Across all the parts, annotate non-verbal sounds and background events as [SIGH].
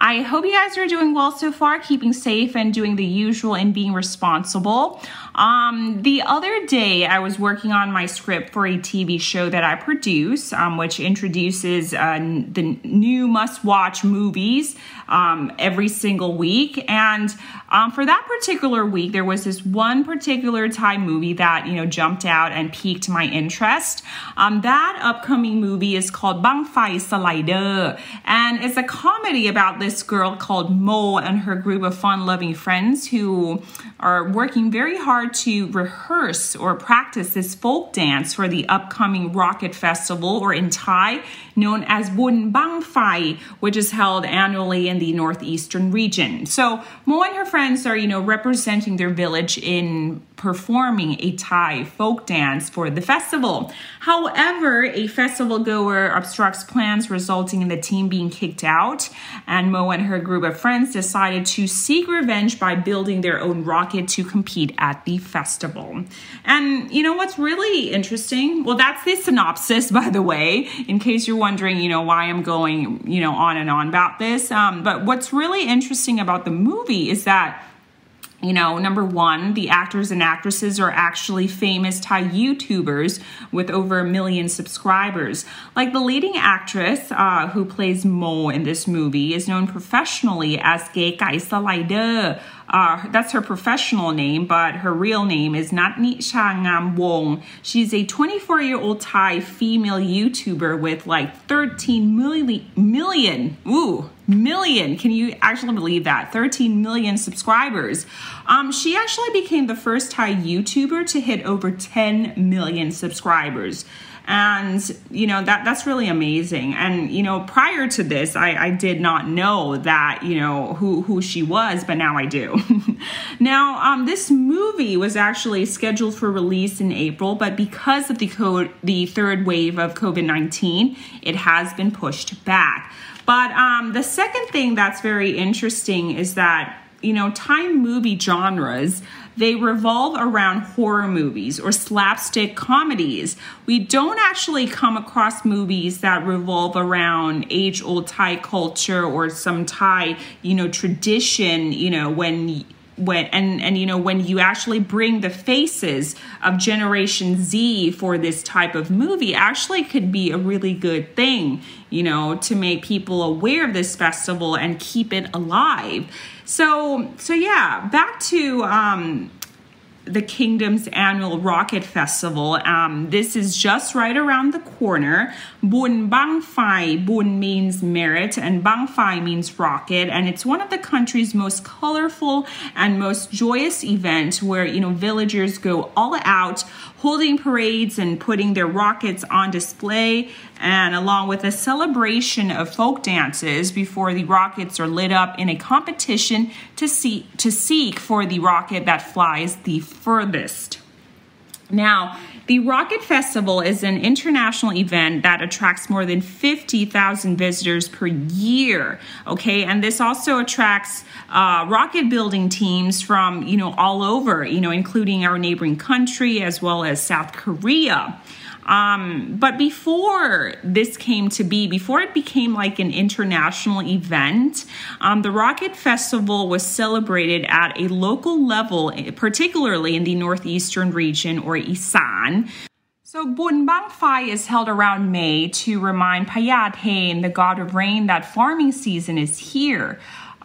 I hope you guys are doing well so far, keeping safe and doing the usual and being responsible. Um, the other day, I was working on my script for a TV show that I produce, um, which introduces uh, the new must watch movies um, every single week. And um, for that particular week, there was this one particular Thai movie that, you know, jumped out and piqued my interest. Um, that upcoming movie is called Bang Fai Slider. And it's a comedy about this girl called Mo and her group of fun loving friends who are working very hard to rehearse or practice this folk dance for the upcoming Rocket Festival, or in Thai, known as Bun Bang Fai, which is held annually in the northeastern region. So Mo and her friends are, you know, representing their village in performing a Thai folk dance for the festival. However, a festival goer obstructs plans, resulting in the team being kicked out. And Mo and her group of friends decided to seek revenge by building their own rocket to compete at the festival. And you know what's really interesting? Well, that's the synopsis, [LAUGHS] by the way, in case you're wondering, you know, why I'm going, you know, on and on about this. Um, but what's really interesting about the movie is that you know, number one, the actors and actresses are actually famous Thai YouTubers with over a million subscribers. Like the leading actress uh, who plays Mo in this movie is known professionally as Kaykai Slider. Uh, that's her professional name, but her real name is Natni Changam Wong. She's a 24 year old Thai female YouTuber with like 13 million, million, ooh, million. Can you actually believe that? 13 million subscribers. Um, she actually became the first Thai YouTuber to hit over 10 million subscribers and you know that that's really amazing and you know prior to this i i did not know that you know who who she was but now i do [LAUGHS] now um this movie was actually scheduled for release in april but because of the code the third wave of covid-19 it has been pushed back but um the second thing that's very interesting is that you know Thai movie genres they revolve around horror movies or slapstick comedies. We don't actually come across movies that revolve around age old Thai culture or some Thai, you know, tradition, you know, when when and and you know when you actually bring the faces of generation z for this type of movie actually could be a really good thing you know to make people aware of this festival and keep it alive. So so yeah back to um the kingdom's annual rocket festival. Um, this is just right around the corner. Bun Bang Fai. Bun means merit, and Bang Fai means rocket, and it's one of the country's most colorful and most joyous events where you know villagers go all out, holding parades and putting their rockets on display, and along with a celebration of folk dances before the rockets are lit up in a competition to see to seek for the rocket that flies the furthest. Now, the Rocket Festival is an international event that attracts more than 50,000 visitors per year. Okay, and this also attracts uh, rocket building teams from you know all over, you know, including our neighboring country as well as South Korea. Um, but before this came to be, before it became like an international event, um, the Rocket Festival was celebrated at a local level, particularly in the northeastern region or Isan. So Bun Bang Fai is held around May to remind Payaten, the god of rain, that farming season is here.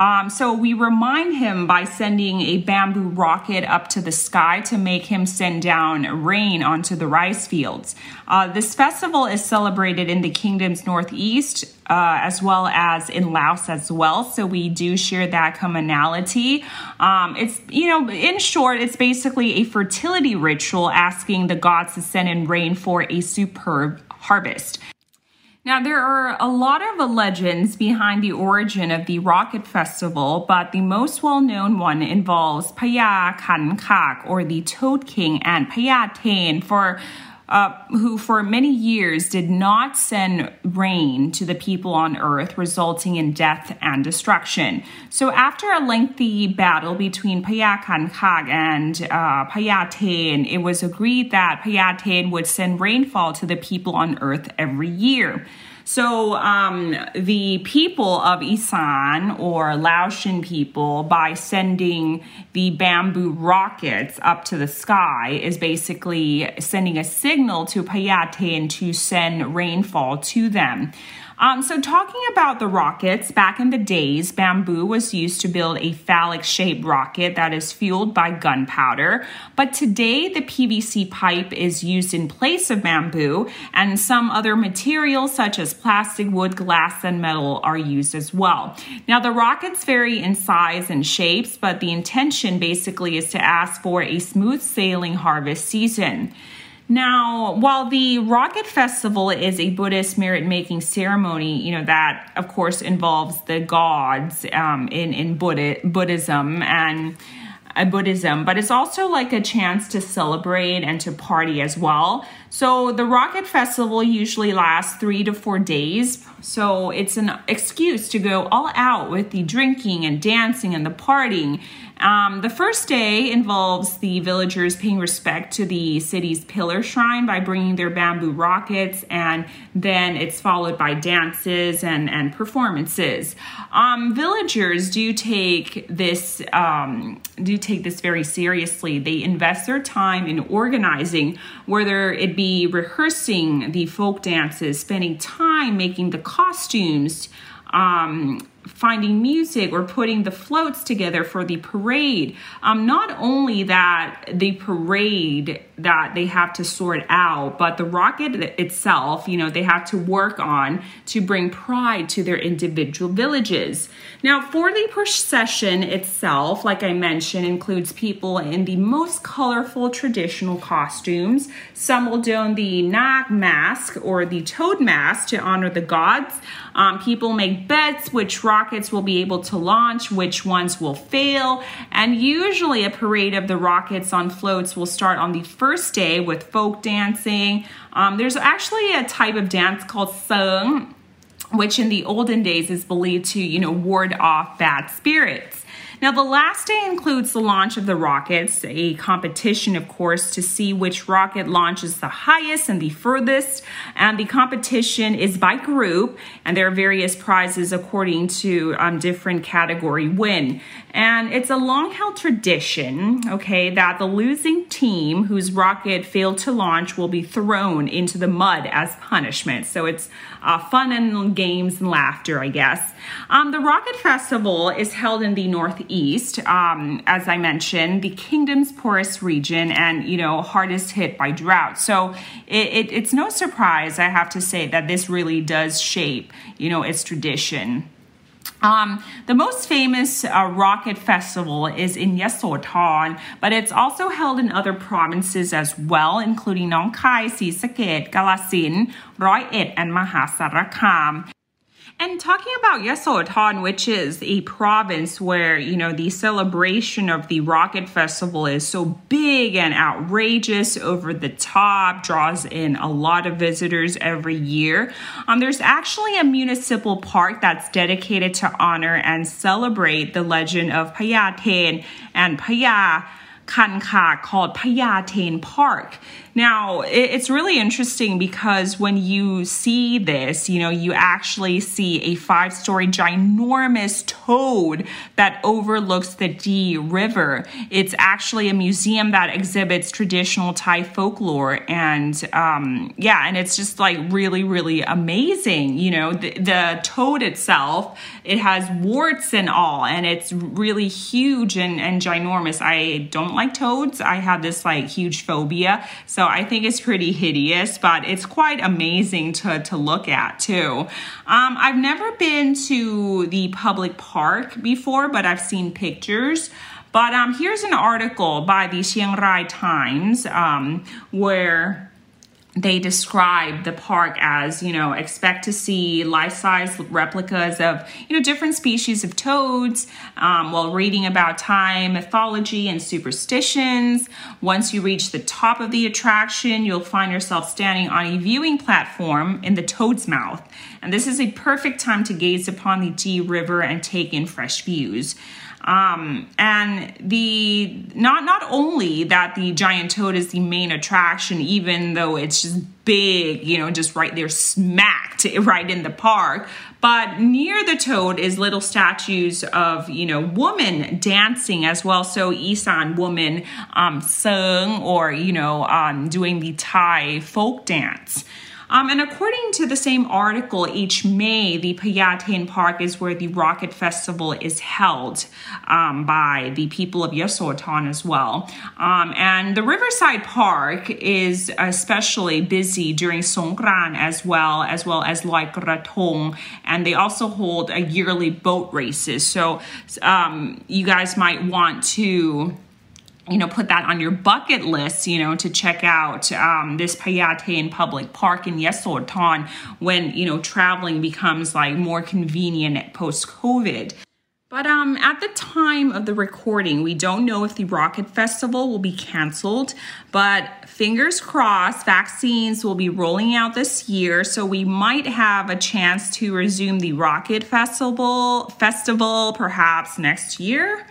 Um, so we remind him by sending a bamboo rocket up to the sky to make him send down rain onto the rice fields. Uh, this festival is celebrated in the kingdom's northeast uh, as well as in Laos as well. So we do share that commonality. Um, it's, you know, in short, it's basically a fertility ritual asking the gods to send in rain for a superb harvest. Now, there are a lot of legends behind the origin of the Rocket Festival, but the most well known one involves Paya Kan Kak, or the Toad King, and Paya Tain for uh, who for many years did not send rain to the people on earth, resulting in death and destruction. So, after a lengthy battle between Paya Kan Kak and uh, Payaten, it was agreed that Payaten would send rainfall to the people on earth every year. So um, the people of Isan or Laotian people, by sending the bamboo rockets up to the sky, is basically sending a signal to Payaten to send rainfall to them. Um, so, talking about the rockets, back in the days, bamboo was used to build a phallic shaped rocket that is fueled by gunpowder. But today, the PVC pipe is used in place of bamboo, and some other materials such as plastic, wood, glass, and metal are used as well. Now, the rockets vary in size and shapes, but the intention basically is to ask for a smooth sailing harvest season. Now, while the Rocket Festival is a Buddhist merit making ceremony, you know, that of course involves the gods um, in, in Buddha, Buddhism and uh, Buddhism, but it's also like a chance to celebrate and to party as well. So the Rocket Festival usually lasts three to four days. So it's an excuse to go all out with the drinking and dancing and the partying. Um, the first day involves the villagers paying respect to the city's pillar shrine by bringing their bamboo rockets, and then it's followed by dances and, and performances. Um, villagers do take this um, do take this very seriously. They invest their time in organizing, whether it be rehearsing the folk dances, spending time making the costumes. Um, finding music or putting the floats together for the parade. Um, not only that the parade that they have to sort out, but the rocket itself, you know, they have to work on to bring pride to their individual villages. Now, for the procession itself, like I mentioned, includes people in the most colorful traditional costumes. Some will don the Nag mask or the toad mask to honor the gods. Um, people make bets which rockets will be able to launch, which ones will fail, and usually a parade of the rockets on floats will start on the first day with folk dancing. Um, there's actually a type of dance called seung, which in the olden days is believed to, you know, ward off bad spirits. Now, the last day includes the launch of the rockets, a competition, of course, to see which rocket launches the highest and the furthest. And the competition is by group, and there are various prizes according to um, different category win. And it's a long held tradition, okay, that the losing team whose rocket failed to launch will be thrown into the mud as punishment. So it's uh, fun and games and laughter, I guess. Um, the Rocket Festival is held in the Northeast um, as I mentioned, the kingdom's poorest region and, you know, hardest hit by drought. So it, it, it's no surprise, I have to say, that this really does shape, you know, its tradition. Um, the most famous uh, rocket festival is in Yasothon, but it's also held in other provinces as well, including Nong Khai, Sisaket, Kalasin, Roi Et, and Maha Sarakham. And talking about Yasothon, which is a province where, you know, the celebration of the Rocket Festival is so big and outrageous, over the top, draws in a lot of visitors every year. Um, there's actually a municipal park that's dedicated to honor and celebrate the legend of Payaten and Paya Kan Kak called Payatain Park. Now, it's really interesting because when you see this, you know, you actually see a five story ginormous toad that overlooks the Dee River. It's actually a museum that exhibits traditional Thai folklore. And um, yeah, and it's just like really, really amazing. You know, the, the toad itself, it has warts and all, and it's really huge and, and ginormous. I don't like toads. I have this like huge phobia. So I think it's pretty hideous, but it's quite amazing to, to look at too. Um, I've never been to the public park before, but I've seen pictures. But um, here's an article by the Chiang Rai Times um, where they describe the park as you know expect to see life-size replicas of you know different species of toads um, while reading about thai mythology and superstitions. Once you reach the top of the attraction you'll find yourself standing on a viewing platform in the toad's mouth. And this is a perfect time to gaze upon the Dee River and take in fresh views. Um, and the not not only that the giant toad is the main attraction, even though it's just big, you know, just right there smacked [LAUGHS] right in the park. But near the toad is little statues of, you know, women dancing as well. So Isan woman um, sung or, you know, um, doing the Thai folk dance. Um, and according to the same article, each May, the Payatain Park is where the Rocket Festival is held um, by the people of Yasothon as well. Um, and the Riverside Park is especially busy during Songkran as well, as well as like Krathong. And they also hold a yearly boat races. So um, you guys might want to you know, put that on your bucket list, you know, to check out um, this Payatain Public Park in Yasothon when, you know, traveling becomes like more convenient post COVID. But um, at the time of the recording, we don't know if the Rocket Festival will be canceled, but fingers crossed, vaccines will be rolling out this year, so we might have a chance to resume the Rocket Festival festival perhaps next year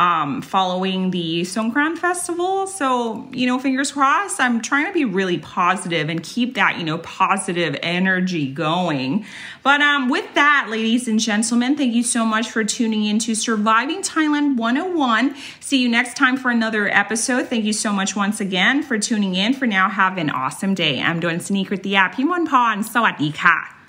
um, following the Songkran Festival. So, you know, fingers crossed, I'm trying to be really positive and keep that, you know, positive energy going. But um, with that, ladies and gentlemen, thank you so much for tuning in to Surviving Thailand 101. See you next time for another episode. Thank you so much once again for tuning in. For now, have an awesome day. I'm doing Sneak with the app. Pimon Pon. Sawadee ka.